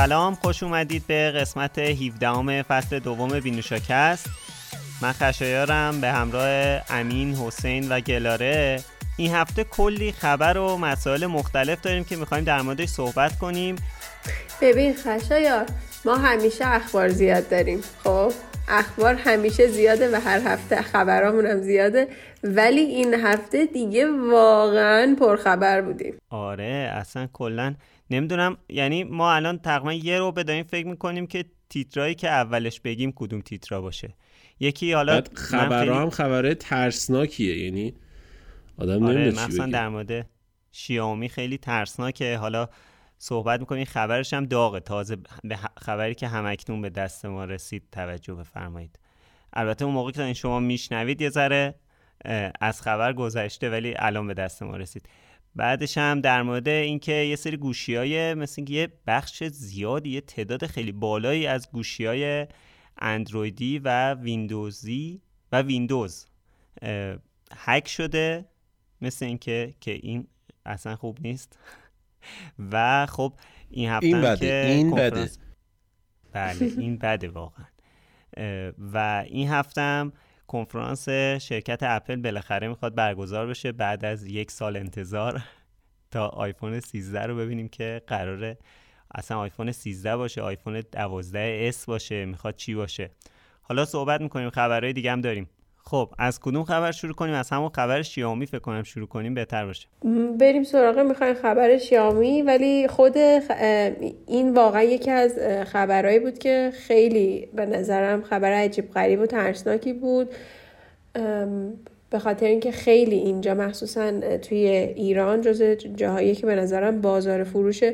سلام خوش اومدید به قسمت 17 فصل دوم بینوشاکست. من خشایارم به همراه امین حسین و گلاره. این هفته کلی خبر و مسائل مختلف داریم که می‌خوایم در موردش صحبت کنیم. ببین خشایار ما همیشه اخبار زیاد داریم خب؟ اخبار همیشه زیاده و هر هفته خبرامون هم زیاده ولی این هفته دیگه واقعا پرخبر بودیم. آره اصلا کلا نمی‌دونم یعنی ما الان تقریبا یه رو داریم فکر می‌کنیم که تیترایی که اولش بگیم کدوم تیترا باشه. یکی حالا خبرها هم خبره ترسناکیه یعنی آدم آره نمی‌دونه مثلا در مورد شیائومی خیلی ترسناکه. حالا صحبت می‌کنیم خبرش هم داغه. تازه به خبری که همکنون به دست ما رسید توجه بفرمایید. البته اون موقع که شما میشنوید یه ذره از خبر گذشته ولی الان به دست ما رسید. بعدش هم در مورد اینکه یه سری گوشی های مثل یه بخش زیادی یه تعداد خیلی بالایی از گوشی های اندرویدی و ویندوزی و ویندوز هک شده مثل اینکه که این اصلا خوب نیست. و خب این هفته این بده که این بده. بله این بده واقعا. و این هفته کنفرانس شرکت اپل بالاخره می‌خواد برگزار بشه بعد از یک سال انتظار تا آیفون 13 رو ببینیم که قراره اصلا آیفون 13 باشه آیفون 12 S باشه می‌خواد چی باشه. حالا صحبت می‌کنیم خبرهای دیگه هم داریم. خب از کدوم خبر شروع کنیم؟ از همون خبر شیائومی فکر کنم شروع کنیم بهتر باشه. بریم سراغ می‌خوایم خبر شیائومی ولی خود این واقعا یکی از خبرهایی بود که خیلی به نظرم خبر عجیب غریب و ترسناکی بود. به خاطر اینکه خیلی اینجا مخصوصا توی ایران جز جاهایی که به نظرم بازار فروش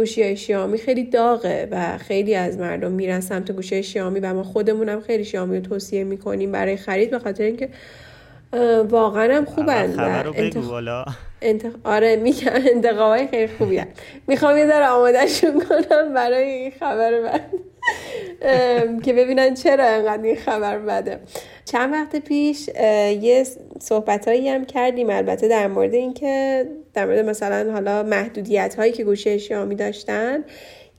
گوشی های شیامی خیلی داغه و خیلی از مردم میرن سمت گوشی های شیامی و ما خودمونم خیلی شیامی رو توصیه می‌کنیم برای خرید به خاطر اینکه واقعا هم خوبن انتخ... آره میگم انتقابای خیلی خوبی هن. می‌خوام یه ذره آمادهشون کنم برای این خبر بعد. که ببینن چرا انقدر این خبر بده. چند وقت پیش یه صحبت هایی هم کردیم البته در مورد اینکه در مورد مثلا حالا محدودیت هایی که گوشه شیامی داشتن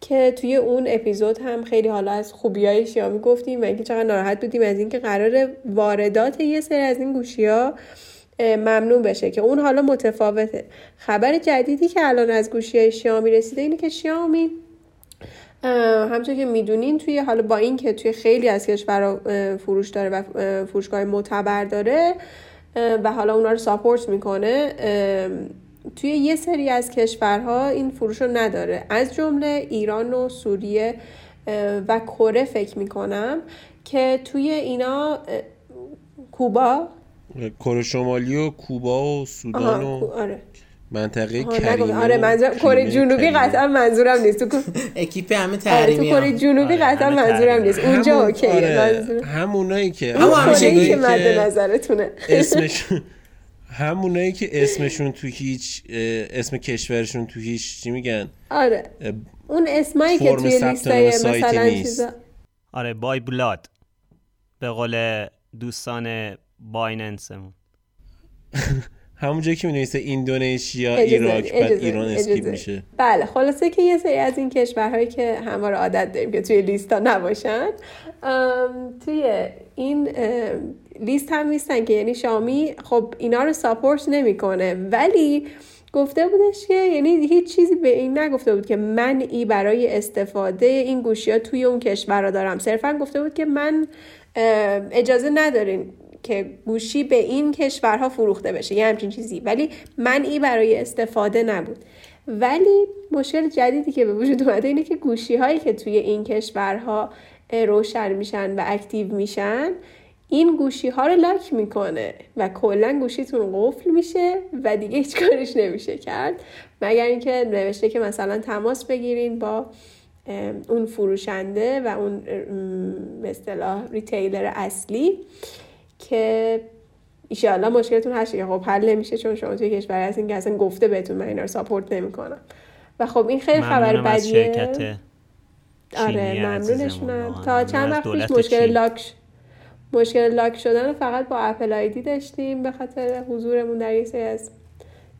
که توی اون اپیزود هم خیلی حالا از خوبی های شیامی گفتیم و اینکه چقدر ناراحت بودیم از اینکه قرار واردات یه سری از این گوشی ها ممنوع بشه. که اون حالا متفاوته. خبر جدیدی که الان از گوشی های شیامی رسیده اینه که شیامی همچون که می‌دونین توی حالا با اینکه توی خیلی از کشورها فروش داره و فروشگاه معتبر داره و حالا اونا رو ساپورت می‌کنه توی یه سری از کشورها این فروش رو نداره از جمله ایران و سوریه و کره فکر می‌کنم که توی اینا کوبا کره شمالی و کوبا و سودان و آره. منطقه کریمه. آره منظور کره جنوبی قطعا منظورم نیست. تو اکیپ همه آره تحریمی تو کره جنوبی قطعا منظورم نیست. اونجا اوکیه آره. همونایی که همون همونایی که مد نظرتونه. اسمشون همونایی که اسمشون تو هیچ اسم کشورشون تو هیچ چی میگن؟ آره. اون اسمایی که توی لیستای مثلا چیزا آره by blood. به قول دوستان بایننسمون. همون جایی که می نویسه Indonesia Iraq بعد ایران skip میشه. بله خلاصه که یه سری از این کشورهایی که همه رو عادت داریم که توی لیستا نباشن توی این لیست هم نیستن که یعنی شیائومی خب اینا رو support نمی‌کنه. ولی گفته بودش که یعنی هیچ چیزی به این نگفته بود که من ای برای استفاده این گوشی ها توی اون کشور رو دارم. صرفا گفته بود که من اجازه ندارین که گوشی به این کشورها فروخته بشه یه همچین چیزی. ولی منعی برای استفاده نبود. ولی مشکل جدیدی که به وجود اومده اینه که گوشی هایی که توی این کشورها روشن میشن و اکتیو میشن این گوشی ها رو لاک می‌کنه و کلا گوشیتون قفل میشه و دیگه هیچ کارش نمیشه کرد. مگر اینکه نوشته که مثلا تماس بگیرین با اون فروشنده و اون به ریتیلر اصلی. که ایشالله مشکلتون هست که خب حل نمیشه چون شما توی کشور هستین که اصلا گفته بهتون من اینا رو ساپورت نمی‌کنم. و خب این خیلی خبر بدیه آره ممنونشونم تا چند وقت پیش مشکل لاک مشکل lock شدن فقط با Apple ID داشتیم به خاطر حضورمون در یه سری از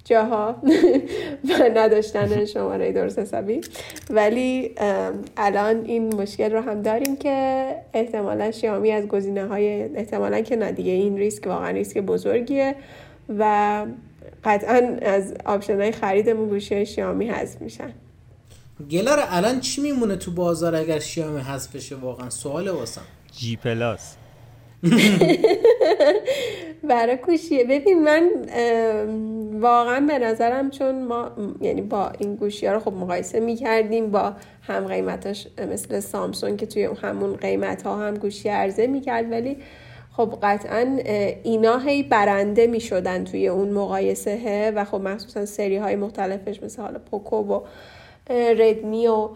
جاها و نداشتن شماره درست حسابی. ولی الان این مشکل رو هم داریم که احتمالا شیائومی از گزینه های احتمالا که نه دیگه این ریسک واقعا ریسک بزرگیه و قطعا از option های خریدمون گوشی شیائومی حذف میشن. دلار الان چی میمونه تو بازار اگر شیائومی حذف بشه واقعا؟ سوال واسم. جی پلاس. برای کوشیه. ببین من واقعا به نظرم چون ما یعنی با این گوشی ها رو خب مقایسه می کردیم با هم قیمتاش مثل سامسونگ که توی همون قیمت ها هم گوشی عرضه می کرد ولی خب قطعا اینا هی برنده می شدن توی اون مقایسه و خب مخصوصا سری های مختلفش مثل حالا پوکو و ردمی و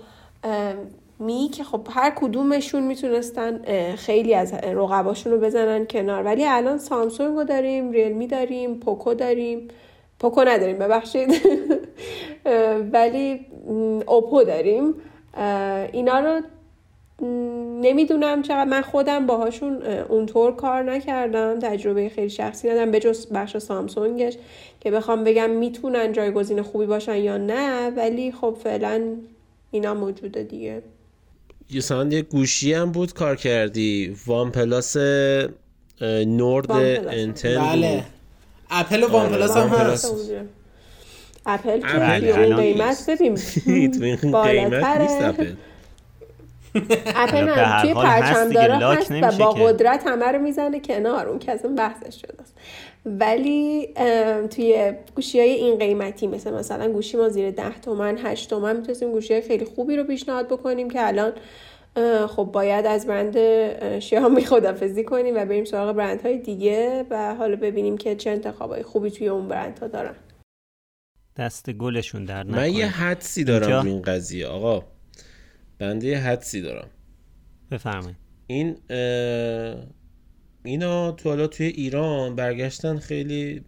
می که خب هر کدومشون می‌تونستن خیلی از رقباشون رو بزنن کنار. ولی الان سامسونگ رو داریم ریلمی داریم پوکو داریم. پوکو نداریم ببخشید. ولی اوپو داریم. اینا رو نمی‌دونم چقدر. من خودم باهاشون اونطور کار نکردم. تجربه خیلی شخصی ندارم به جز بخش سامسونگش که بخوام بگم می‌تونن جایگزین خوبی باشن یا نه. ولی خب فعلا اینا موجوده دیگه. یه یه گوشی هم بود کار کردی. وان پلاس نورد انتل بله. اپل و وان پلاس هم هست. اپل که اون قیمت ببین. بالاتره. اپل هم توی پرچم داره هست و با قدرت همه رو می‌زنه کنار. اون که از اون بحثش شده است. ولی توی گوشی های این قیمتی مثل مثلا گوشی ما زیر ده تومن هشت تومن می‌تونستیم گوشی های خیلی خوبی رو پیشنهاد بکنیم که الان خب باید از برند شیامی خدافزی کنیم و بریم سراغ برند های دیگه و حالا ببینیم که چه انتخاب های خوبی توی اون برند ها دارن. دست گلشون در من یه حدسی دارم تو این قضیه آقا. بنده یه حدسی دارم. بفرمایید. این اینا تو حالا توی ایران برگشتن خیلی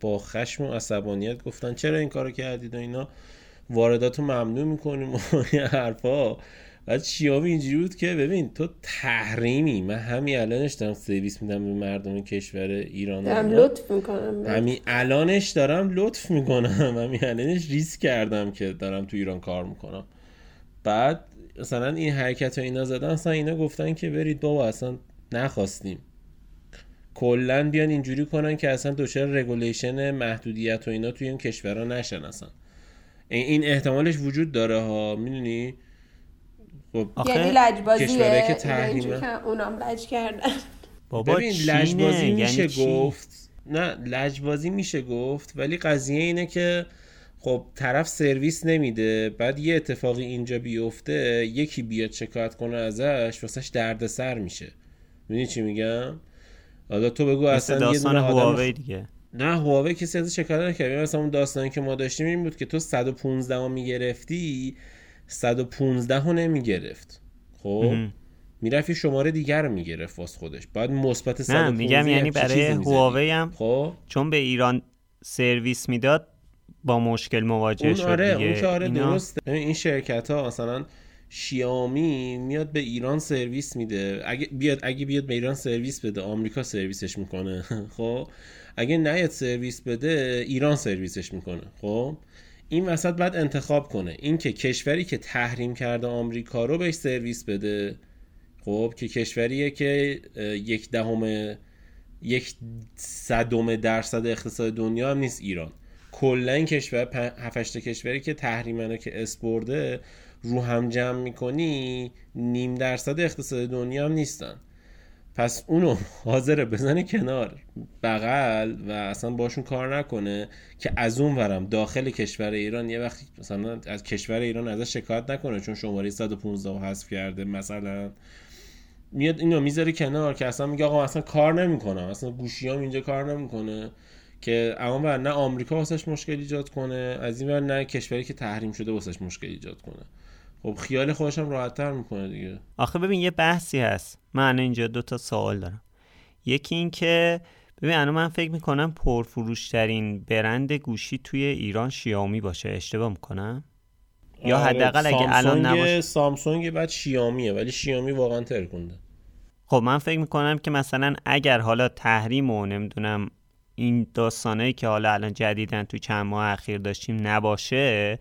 با خشم و عصبانیت گفتن چرا این کارو کردید و اینا؟ واردات رو ممنوع می‌کنیم و این حرفا. بعد شیائومی اینجوری بود که ببین تو تحریمی. من همین الانش دارم سرویس میدم به مردم کشور ایران دارم لطف می‌کنم همین الانش دارم لطف می‌کنم. همین الانش ریسک کردم که دارم تو ایران کار می‌کنم. بعد مثلا این حرکت ها اینا زدن اصلا اینا گفتن که برید بابا اصلا نخواستیم. کلا بیان اینجوری کنن که اصلا دچار regulation محدودیت و اینا توی این کشورها نشن اصلا. این احتمالش وجود داره ها می‌دونی؟ خب یعنی لجبازیه که تحریم اونام لج کردن. بابا ببین لجبازی یعنی میشه گفت. نه لجبازی میشه گفت ولی قضیه اینه که خب طرف سرویس نمیده بعد یه اتفاقی اینجا بیفته یکی بیاد شکایت کنه ازش واسش دردسر میشه. می‌دونی چی میگم؟ حالا تو بگو اصلا یه دونه آدم دیگه. نه هواوی کسی از شکایت نکرد. مثلا اون داستانی که ما داشتیم این بود که تو 115 ها می‌گرفتی 115 ها نمی‌گرفت. خب؟ می‌رفت شماره دیگر رو می‌گرفت واسه خودش. بعد مثبت 115 نه میگم یعنی برای هواوی هم خب؟ چون به ایران سرویس می‌داد با مشکل مواجه اون شد آره دیگه. اون که آره درسته. این شرکت ها مثلا شیامی میاد به ایران سرویس میده. اگه بیاد اگه بیاد به ایران سرویس بده آمریکا سرویسش می‌کنه. خب؟ اگه نیاد سرویس بده ایران سرویسش می‌کنه. خب؟ این وسط باید انتخاب کنه. اینکه کشوری که تحریم کرده آمریکا رو بهش سرویس بده. خب؟ که کشوریه که یک دهم یک صدم درصد اقتصاد دنیا هم نیست ایران. کلا کشور هفشت کشوری که تحریمنه که اسپورده رو هم جمع می‌کنی نیم درصد اقتصاد دنیا هم نیستن. پس اونو حاضره بزنه کنار. بغل و اصلا باشون کار نکنه که از اون ورم داخل کشور ایران یه وقتی مثلا از کشور ایران ازش شکایت نکنه چون شماره 115 حذف کرده مثلا. میاد اینو می‌ذاره کنار که اصلا میگه آقا اصلا کار نمی‌کنم اصلا گوشیام اینجا کار نمی‌کنه. که اما نه آمریکا واسش مشکل ایجاد کنه از این ور نه کشوری که تحریم شده واسش مشکل ایجاد کنه. خب خیال خودش هم راحت تر می‌کنه دیگه. آخه ببین یه بحثی هست. من اینجا دو تا سوال دارم. یکی این که ببین الان من فکر می‌کنم پرفروشترین برند گوشی توی ایران شیائومی باشه. اشتباه می‌کنم؟ یا آره، حداقل اگه الان نباشه. سامسونگ بعد شیائومیه ولی شیائومی واقعا ترکونده. خب من فکر می‌کنم که مثلا اگر حالا تحریم و نمی‌دونم این داستانهایی که حالا الان جدیدن تو چند ماه اخیر داشتیم نباشه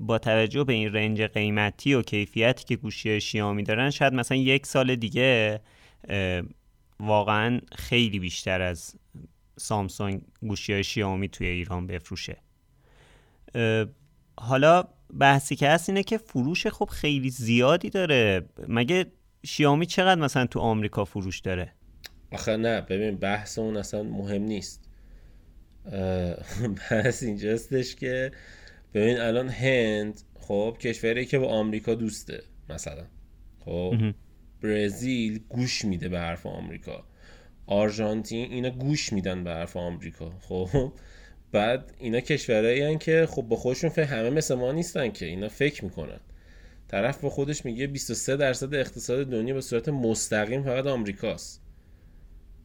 با توجه به این رنج قیمتی و کیفیتی که گوشی شیائومی دارن شاید مثلا یک سال دیگه واقعا خیلی بیشتر از سامسونگ گوشی شیائومی توی ایران بفروشه. حالا بحثی که هست اینه که فروش خب خیلی زیادی داره. مگه شیائومی چقدر مثلا تو آمریکا فروش داره؟ آخه نه ببین بحث اون اصلا مهم نیست. بحث اینجاستش که ببین الان هند خب کشوری که با آمریکا دوسته مثلا. خب برزیل گوش میده به حرف آمریکا. آرژانتین اینا گوش میدن به حرف آمریکا. خب بعد اینا کشورهایی که خب با خودشون فکر همه مثل ما نیستن که اینا فکر می‌کنن. طرف با خودش میگه 23 درصد اقتصاد دنیا به صورت مستقیم فقط آمریکاست.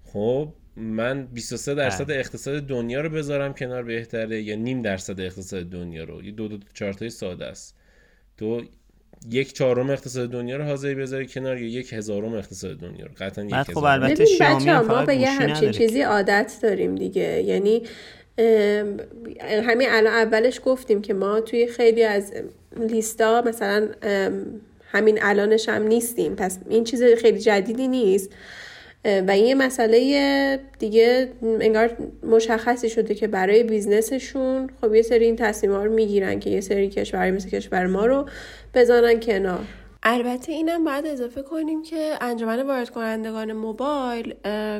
خب من 23 درصد. اقتصاد دنیا رو بذارم کنار بهتره یا نیم درصد اقتصاد دنیا رو؟ یه دو دو چارتای ساده است. تو یک چهارم اقتصاد دنیا رو حاضری بذاری کنار یا یک هزارم اقتصاد دنیا رو؟ قطعا یک خب البته شیائومی ما به یه همچین چیزی عادت داریم دیگه. یعنی همین الان اولش گفتیم که ما توی خیلی از لیستا مثلا همین الانش هم نیستیم. پس این چیز خیلی جدیدی نیست. و یه مسئله دیگه انگار مشخصی شده که برای بیزنسشون خب یه سری این تصمیم ها رو می‌گیرن که یه سری کشوری مثل کشور ما رو بزنن کنار. البته اینم باید اضافه کنیم که انجمن وارد کنندگان موبایل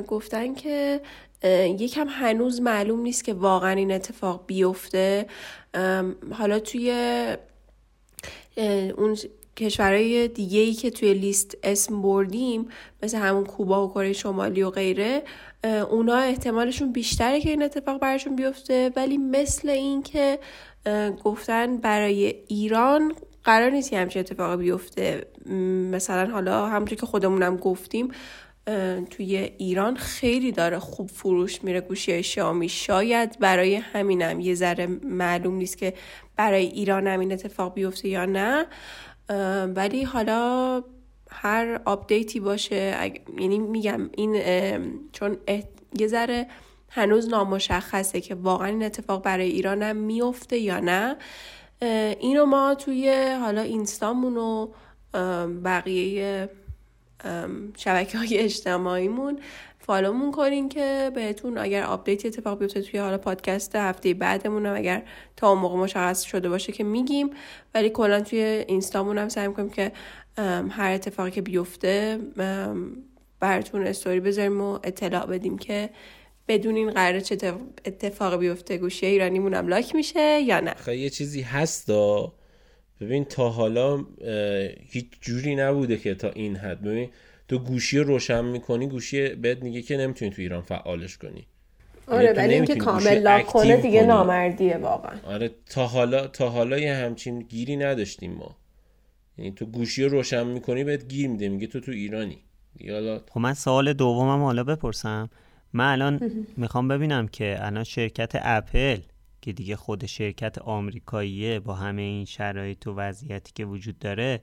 گفتن که یکم هنوز معلوم نیست که واقعا این اتفاق بیفته. حالا توی اون کشورهای دیگه ای که توی لیست اسم بردیم مثل همون کوبا و کره شمالی و غیره اونا احتمالشون بیشتره که این اتفاق براشون بیفته. ولی مثل این که گفتن برای ایران قرار نیست که همچین اتفاق بیفته. مثلا حالا همونطور که خودمونم گفتیم توی ایران خیلی داره خوب فروش میره گوشی شامی. شاید برای همینم یه ذره معلوم نیست که برای ایران هم این اتفاق بیفته یا نه. ولی حالا هر update ی باشه یعنی میگم این چون یه ذره هنوز نامشخصه که واقعا این اتفاق برای ایران هم میفته یا نه. اینو ما توی حالا اینستامون و بقیه شبکه های اجتماعیمون follow مون کنین که بهتون اگر update اتفاق بیفته توی حالا پادکست هفته بعدمون هم اگر تا اون موقع مشخص شده باشه که میگیم. ولی کلا توی اینستامون هم سعی می‌کنیم که هر اتفاقی که بیفته براتون استوری بذاریم و اطلاع بدیم که بدونین قراره چه اتفاق بیفته. گوشی ایرانیمون هم لاک میشه یا نه؟ خیلی یه چیزی هست دا. ببین تا حالا هیچ جوری نبوده که تا این حد. ببین تو گوشی روشن می‌کنی گوشی بهت میگه که نمی‌تونی تو ایران فعالش کنی. آره ولی اینکه کامل لاک کنه دیگه نامردیه واقعا. آره تا حالا تا حالا یه همچین گیری نداشتیم ما. یعنی تو گوشی رو روشن می‌کنی بهت گیر میده میگه تو تو ایرانی. حالا خب من سوال دومم حالا بپرسم. من الان می‌خوام ببینم که الان شرکت اپل که دیگه خود شرکت آمریکاییه با همه این شرایط و وضعیتی که وجود داره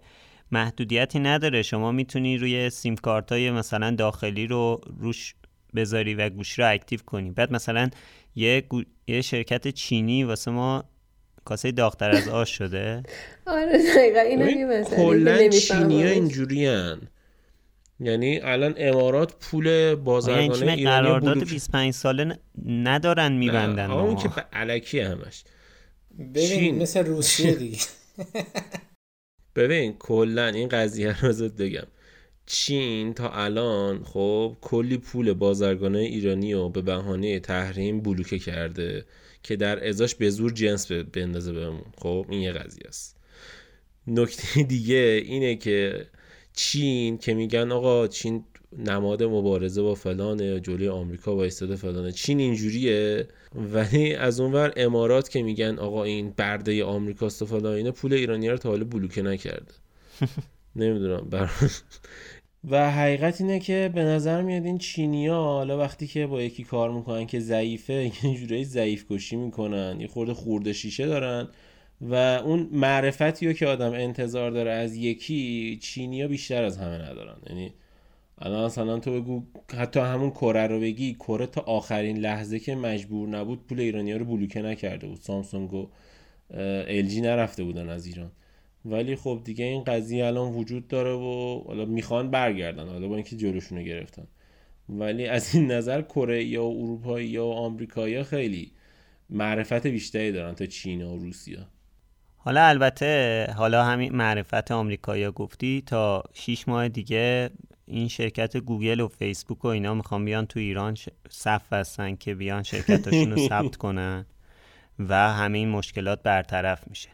محدودیتی نداره. شما می‌تونی روی سیم کارت های مثلا داخلی رو روش بذاری و گوش رو اکتیو کنی. بعد مثلا یه, یه شرکت چینی واسه ما کاسه داختر از آش شده. آره دقیقا اینو کلا چینی ها اینجوری یعنی الان امارات پول بازرگانه یعنی ایرانی قرارداد 25 ساله ندارن میبندن اون که علکی همش. ببین مثل روسیه دیگه. ببین کلا این قضیه رو ازت بگم. چین تا الان خب کلی پول بازرگانه ایرانی رو به بهانه تحریم بلوکه کرده که در ازاش به زور جنس بندازه بهمون. خب این یه قضیه است. نکته دیگه اینه که چین که میگن آقا چین نماد مبارزه با فلانه جلوی آمریکا با استاد فلانه. چین اینجوریه؟ ولی از اونور امارات که میگن آقا این برده آمریکاست و فلان اینه پول ایرانی رو تا حالا بلوکه نکرده. نمی‌دونم بر و حقیقت اینه که به نظر میاد این چینیا حالا وقتی که با یکی کار می‌کنن که ضعیفه یه جورایی ضعیف کشی می‌کنن یه خورده خورده شیشه دارن و اون معرفتی رو که آدم انتظار داره از یکی چینیا بیشتر از همه ندارن. یعنی الان مثلا تو بگو حتی همون کره رو بگی کره تا آخرین لحظه که مجبور نبود پول ایرانی ها رو بلوکه نکرده بود. سامسونگ و الژی نرفته بودن از ایران. ولی خب دیگه این قضیه الان وجود داره و حالا می‌خوان برگردن. حالا با اینکه جلوشون رو گرفتن. ولی از این نظر کره یا اروپایی یا آمریکایی خیلی معرفت بیشتری دارن تا چین و روسیه. حالا البته حالا همین معرفت آمریکایی گفتی تا 6 ماه دیگه این شرکت گوگل و فیسبوک و اینا می‌خوان بیان تو ایران صف هستن که بیان شرکتاشون رو ثبت کنن و همه این مشکلات برطرف میشه.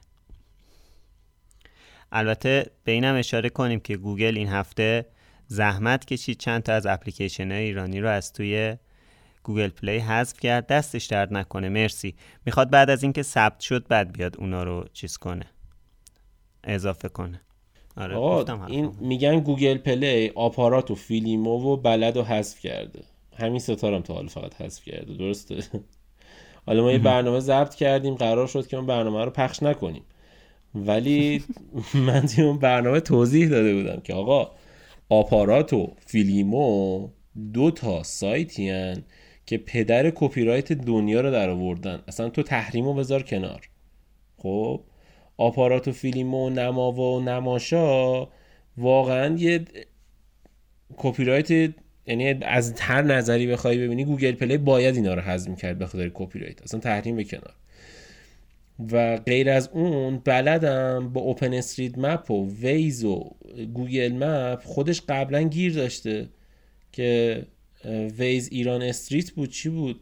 البته به اینم اشاره کنیم که گوگل این هفته زحمت کشید چند تا از اپلیکیشن های ایرانی رو از توی گوگل پلی حذف کرد. دستش درد نکنه. مرسی. می‌خواد بعد از اینکه ثبت شد بعد بیاد اونا رو چیز کنه. اضافه کنه. آره آقا این میگن گوگل پلی آپارات و فیلیمو و بلد و حذف کرده. همین سه تا رم تا حالا فقط حذف کرده درسته؟ حالا ما یه برنامه ضبط کردیم قرار شد که اون برنامه رو پخش نکنیم. ولی من توی اون برنامه توضیح داده بودم که آقا آپارات و فیلیمو دو تا سایتی هن که پدر کپی رایت دنیا رو در آوردن. اصلا تو تحریمو بذار کنار. خب؟ آپارات و فیلیمو و نماوا و نماشا واقعا یه کپی رایت یعنی از هر نظری بخوای ببینی گوگل پلی باید اینا رو حذف کرد به خاطر کپی رایت اصلا تحریم به کنار. و غیر از اون بلدم با اوپن استریت مپ و ویز و گوگل مپ خودش قبلا گیر داشته که ویز ایران استریت بود چی بود؟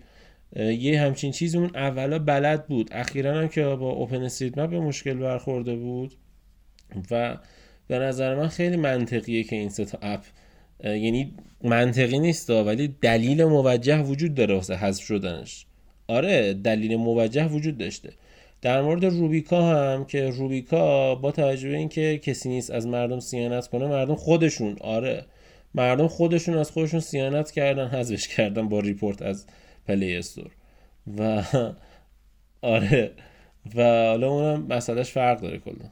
یه همچین چیزی اون اولا بلد بود. اخیرا هم که با اوپن استریت مپ به مشکل برخورده بود. و به نظر من خیلی منطقیه که این سه تا اپ یعنی منطقی نیست ولی دلیل موجه وجود داره واسه حذف شدنش. آره دلیل موجه وجود داشته. در مورد روبیکا هم که روبیکا با توجه به اینکه کسی نیست از مردم صیانت کنه مردم خودشون آره. مردم خودشون از خودشون صیانت کردن حذفش کردن با report از پلی استور و آره و حالا اونم مسئلهش فرق داره کلا.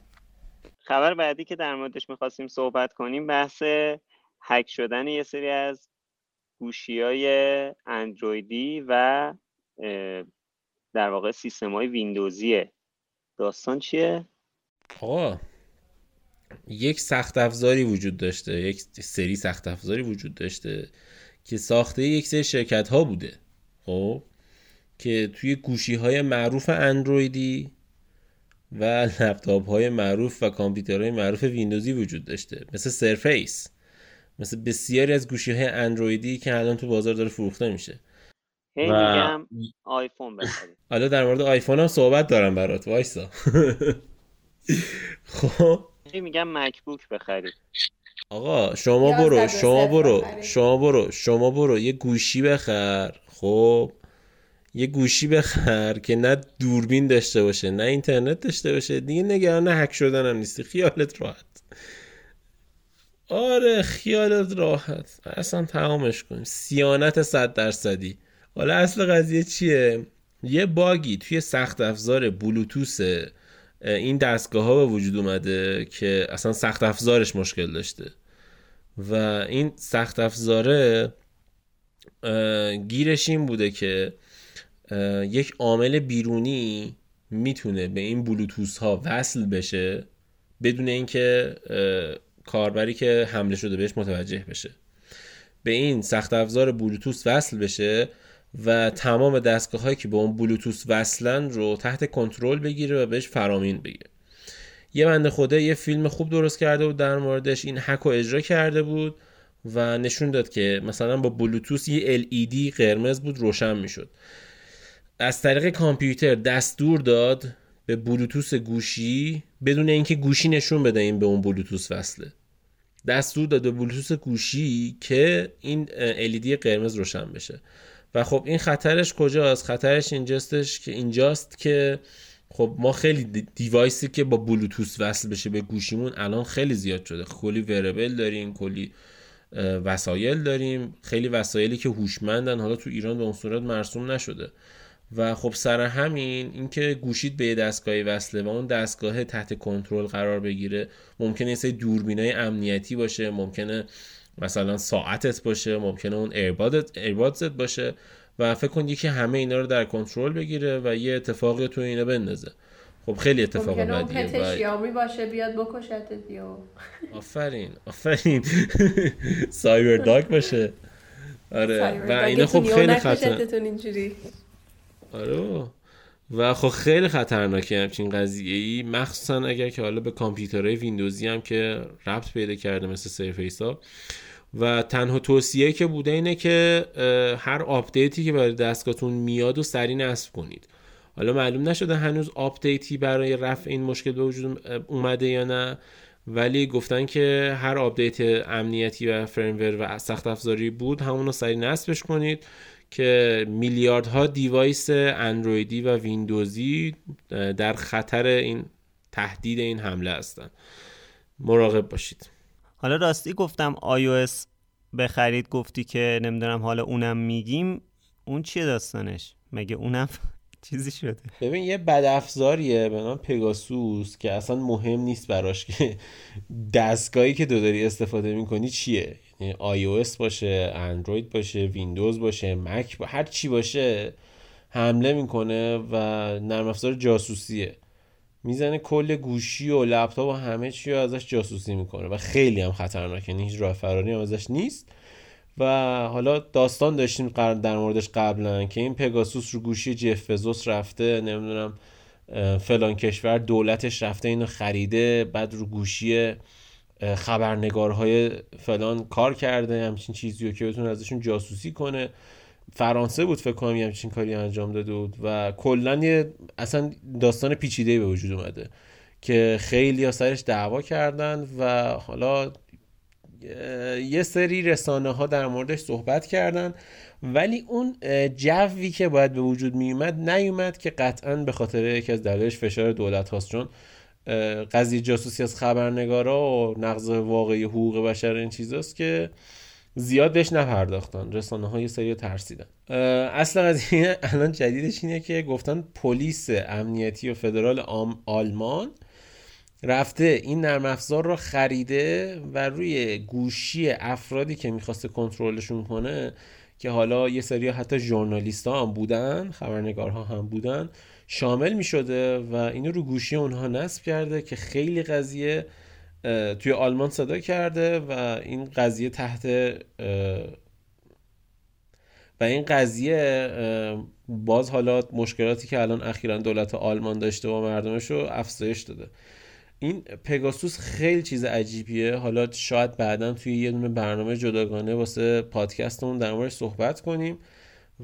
خبر بعدی که در موردش می‌خواستیم صحبت کنیم بحث هک شدن یه سری از گوشی های اندرویدی و در واقع سیستم های ویندوزیه داستان چیه؟ آقا یک سخت افزاری وجود داشته یک سری سخت افزاری وجود داشته که ساخته یک سری شرکت ها بوده. خب که توی گوشی های معروف اندرویدی و لپتاپ های معروف و کامپیوترهای معروف ویندوزی وجود داشته مثل سرفیس مثل بسیاری از گوشی های اندرویدی که الان تو بازار داره فروخته میشه. هی و... میگم آیفون بخرید حالا در مورد آیفون هم صحبت دارم برات وایسا. خب. میگم مکبوک بخرید آقا شما برو شما برو شما برو شما برو یه گوشی بخر. خب یه گوشی بخر که نه دوربین داشته باشه نه اینترنت داشته باشه. دیگه نگران هک شدن هم نیستی. خیالت راحت. آره خیالت راحت. اصلا تمامش کن. سیانت صد درصدی. حالا اصل قضیه چیه؟ یه باگی توی سخت افزار بلوتوس این دستگاه ها به وجود اومده که اصلا سخت افزارش مشکل داشته. و این سخت افزاره گیرش این بوده که یک عامل بیرونی می‌تونه به این بلوتوس ها وصل بشه بدون اینکه کاربری که حمله شده بهش متوجه بشه. به این سخت افزار بلوتوس وصل بشه و تمام دستگاه هایی که به اون بلوتوس وصلن رو تحت کنترل بگیره و بهش فرامین بگیره. یه بنده خدا یه فیلم خوب درست کرده بود در موردش. این هک و اجرا کرده بود. و نشون داد که مثلا با بلوتوس یه LED قرمز بود روشن می‌شد. از طریق کامپیوتر دستور داد به بلوتوس گوشی بدون اینکه گوشی نشون بده این به اون بلوتوس وصله. دستور داد به بلوتوس گوشی که این LED قرمز روشن بشه. و خب این خطرش کجاست؟ خطرش اینجاستش که اینجاست که خب ما خیلی دیوایسی که با بلوتوس وصل بشه به گوشیمون الان خیلی زیاد شده. کلی وربل داریم کلی وسایل داریم. خیلی وسایلی که هوشمندن. حالا تو ایران به اون صورت مرسوم نشده. و خب سر همین اینکه گوشید به دستگاهی وصله و اون دستگاه تحت کنترل قرار بگیره ممکنه یه سری دوربینای امنیتی باشه. ممکنه مثلا ساعتت باشه. ممکنه اون ایربادت ایربادزت باشه. و فکر کن یکی همه اینا رو در کنترل بگیره و یه اتفاقی تو اینا بندازه. خب خیلی اتفاق ممکنه اون بدیه پت و شیامی باشه بیاد بکشتت یا آفرین آفرین. سایبر داگ باشه. آره و اینا خب خیلی خطر آره و خب خیلی خطرناکه همچین قضیه ای مخصوصا اگر که حالا به کامپیوترهای ویندوزی هم که ربط پیدا کرده مثل سرفیس ها. و تنها توصیه که بوده اینه که هر آپدیتی که برای دستگاهتون میاد و سریع نصب کنید. حالا معلوم نشده هنوز آپدیتی برای رفع این مشکل به وجود اومده یا نه ولی گفتن که هر آپدیت امنیتی و firmware و سخت افزاری بود همون رو سریع نصبش کنید که میلیاردها device اندرویدی و ویندوزی در خطر این تهدید این حمله هستن. مراقب باشید. حالا راستی گفتم iOS بخرید گفتی که نمی‌دونم حالا اونم میگیم. اون چیه داستانش؟ مگه اونم چیزی شده. ببین یه بد افزاریه به نام پگاسوس که اصلا مهم نیست براش که دستگاهی که تو داری استفاده می‌کنی چیه. یعنی iOS باشه اندروید باشه ویندوز باشه مک با... هر چی باشه حمله می‌کنه و نرم افزار جاسوسیه. می‌زنه کل گوشی و لپتاپ و همه چی رو ازش جاسوسی می‌کنه و خیلی هم خطرناکه. یعنی هیچ راه فراری هم ازش نیست. و حالا داستان داشتیم در موردش قبلا که این پگاسوس رو گوشی جف بزوس رفته نمی‌دونم فلان کشور دولتش رفته اینو خریده بعد رو گوشی خبرنگارهای فلان کار کرده همچین چیزی رو که بتونه ازشون جاسوسی کنه. فرانسه بود فکر کنم همچین کاری انجام داده بود و کلا اصلا داستان پیچیده به وجود اومده که خیلی سرش دعوا کردن و حالا یه سری رسانه ها در موردش صحبت کردن ولی اون جوی که باید به وجود می اومد نیومد که قطعا به خاطر یکی از دلایلش فشار دولت هاست. چون قضیه جاسوسی از خبرنگارا و نقض واقعی حقوق بشر این چیزاست که زیاد بهش نپرداختن. رسانه های سری ترسیدن. اصل قضیه الان جدیدش اینه که گفتن پلیس امنیتی و فدرال آم آلمان رفته این نرم افزار رو خریده و روی گوشی افرادی که می‌خواسته کنترلشون کنه که حالا یه سری حتی ژورنالیست هم بودن خبرنگارها هم بودن شامل می‌شده و اینو رو گوشی اونها نصب کرده که خیلی قضیه توی آلمان صدا کرده و این قضیه تحت و این قضیه باز حالا مشکلاتی که الان اخیرا دولت آلمان داشته با مردمش رو افزایش داده. این پگاسوس خیلی چیز عجیبیه. حالا شاید بعدا توی یه دونه برنامه جداگانه واسه پادکستمون در موردش صحبت کنیم.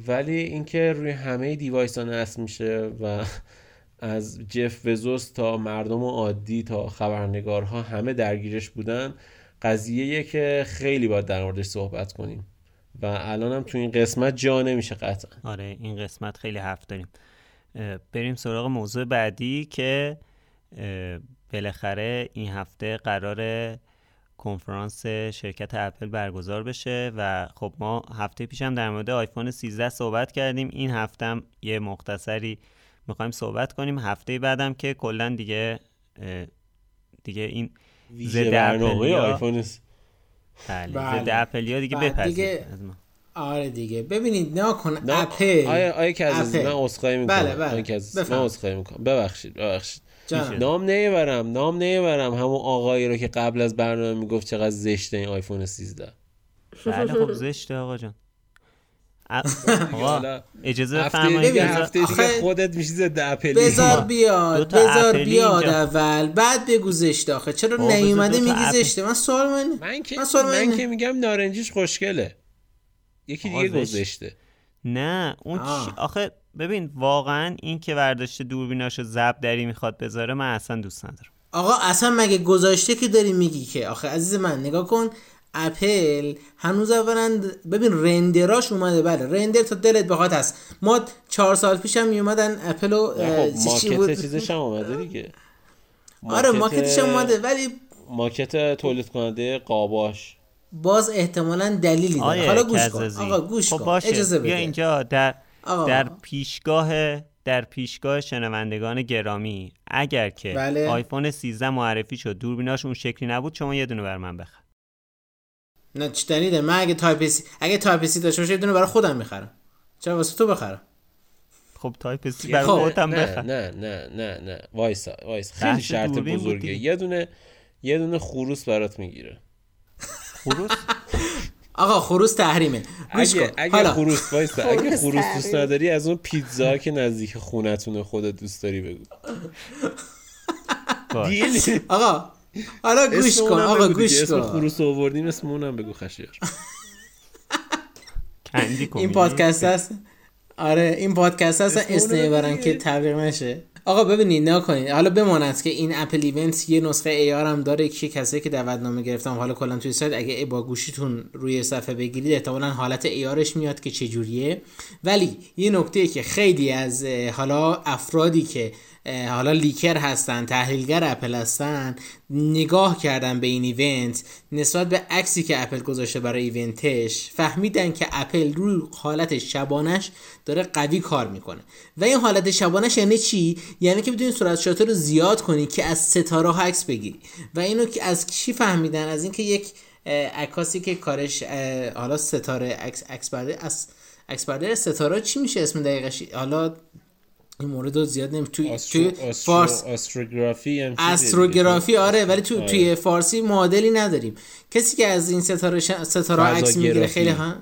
ولی اینکه روی همه دیوایس ها نصب میشه و از جف وزوس تا مردم عادی تا خبرنگارها همه درگیرش بودن قضیه که خیلی باید در موردش صحبت کنیم. و الان هم تو این قسمت جا نمیشه قطعا. آره این قسمت خیلی حرف داریم. بریم سراغ موضوع بعدی که بالاخره این هفته قرار کنفرانس شرکت اپل برگزار بشه و خب ما هفته پیشم در مورد آیفون 13 صحبت کردیم این هفته هم یه مختصری می‌خوایم صحبت کنیم هفته بعدم که کلا دیگه دیگه این ضد اپلیا. آیفون بله بله. ضد اپلیا دیگه از ما آره دیگه ببینید نه کن نه اپل آیا آیا که عزیز اپل. من عذرخواهی می‌کنم بله، بله. من. عذرخواهی می‌کنم ببخشید ببخشید جانم. نام نمی‌برم نام نمی‌برم همون آقایی رو که قبل از برنامه می‌گفت چقدر زشته این آیفون 13 بله خب زشته آقا جان آقا اجازه بفرمایید هفته دیگه خودت میشی ضد اپلی بذار دو بیاد اپلی بیاد. اول بعد بگو زشته آخه چرا نیومده میگی اپل. زشته من سوال من من که من. که میگم نارنجیش خوشگله یکی دیگه زشت. گذاشته نه اون آه. آخه ببین واقعا این که ورداشته دوربیناشو زب دری می‌خواد بذاره من اصلا دوست ندارم. آقا اصلا مگه گذاشته که داری میگی که؟ آخه عزیز من نگاه کن اپل هنوز اولا ببین رندراش اومده بله رندر تا دلت بخواد هست. ما چهار سال پیش هم میومدن اپل و خب چی- بود؟ ماکت چیزش هم اومده دیگه. آره ماکتش هم اومده ولی ماکت تولید کننده قاباش. باز احتمالا دلیلی داره. حالا گوش کن. آقا گوش خب کن. باشه. اجازه بیا بده. اینجا در آقا. در پیشگاه در پیشگاه شنوندگان گرامی اگر که بله. آیفون 13 معرفی شد دوربیناش اون شکلی نبود شما یه دونه بر من بخر. نه چی دلیله من اگه تایپ سی اگه تایپ سی داشته باشه یه دونه برای خودم می‌خرم. چرا واسه تو بخرم؟ خب تایپ سی برای خب، هم نه بخر. نه نه نه نه. وایسا وایسا. خیلی شرط بزرگه. یه دونه یه دونه خروس برات می‌گیره. خروس؟ آقا خروس تحریمه. گوش اگه کن. اگه حالا. خروس وایسا اگه خروس دوست. نداری از اون پیتزا که نزدیک خونتونه خودت دوست داری بگو. آقا حالا گوش اسم کن آقا. گوش اسم کن. خروس آوردیم اسم اونم بگو خشیار. کندی این. پادکست هست؟ آره این پادکست هست اسم اسم برن. که تبلیغ نشه. آقا ببینید نه کنید حالا بماند که این اپل ایونت یه نسخه ای آر هم داره که کسایی که دعوتنامه گرفتم حالا کلا توی سایت اگه با گوشیتون روی صفحه بگیرید احتمالا حالت ای آرش میاد که چجوریه. ولی یه نکته که خیلی از حالا افرادی که حالا leaker هستن تحلیلگر اپل هستن نگاه کردن به این event نسبت به عکسی که اپل گذاشته برای event ش فهمیدن که اپل روی حالت شبانش داره قوی کار می‌کنه. و این حالت شبانش یعنی چی؟ یعنی که بتونی سرعت شاتر رو زیاد کنی که از ستاره ها عکس بگیری. و اینو که از چی فهمیدن؟ از اینکه یک عکاسی که کارش حالا ستاره عکس عکس برداری از عکس ستاره چی میشه اسم دقیقش؟ حالا این مورد رو زیاد نمی توی, توی فارس دیگه. استروگرافی آره ولی تو آره. توی فارسی معادلی نداریم کسی که از این ستاره ش... ستاره عکس می‌گیره. خیلی ها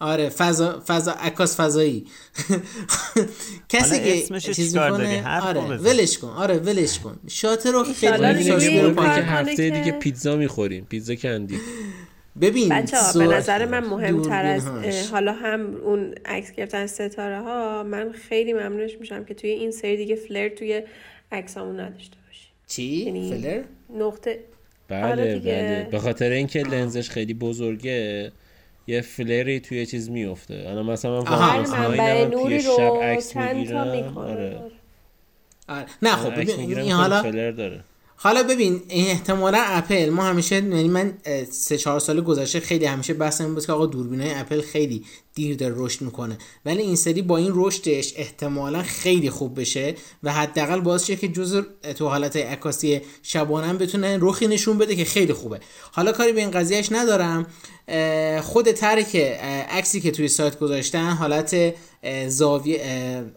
آره فضا فضا عکاس فضایی کسی که اسمش چیز؟ می‌کنه آره. ولش کن آره ولش کن شاتر رو خیلی. کنه هفته که- دیگه پیتزا می‌خوریم پیتزا کندی ببین بچه ها به نظر من مهمتر از حالا هم اون عکس گرفتن ستاره ها من خیلی ممنونش میشم که توی این سری دیگه فلر توی عکسامون نداشته باشی. چی؟ یعنی فلر؟ نقطه. بله آره دیگه. بله. به خاطر اینکه لنزش خیلی بزرگه یه فلری توی چیز میفته الان مثلا من نوری رو شب عکس چند تا می‌گیرم. می‌کنه. آره. آره. نه خب ببین این حالا فلر داره. حالا ببین این احتمالا اپل ما همیشه یعنی من سه چهار سال گذشته خیلی همیشه بحث این بود که آقا دوربین های اپل خیلی دیر داره رشد می‌کنه. ولی این سری با این رشدش احتمالا خیلی خوب بشه و حداقل باعث شه که جزء تو حالت عکاسی شبانه بتونه رخی نشون بده که خیلی خوبه. حالا کاری به این قضیهش ندارم. خود ترک عکسی که توی سایت گذاشتن حالت زاویه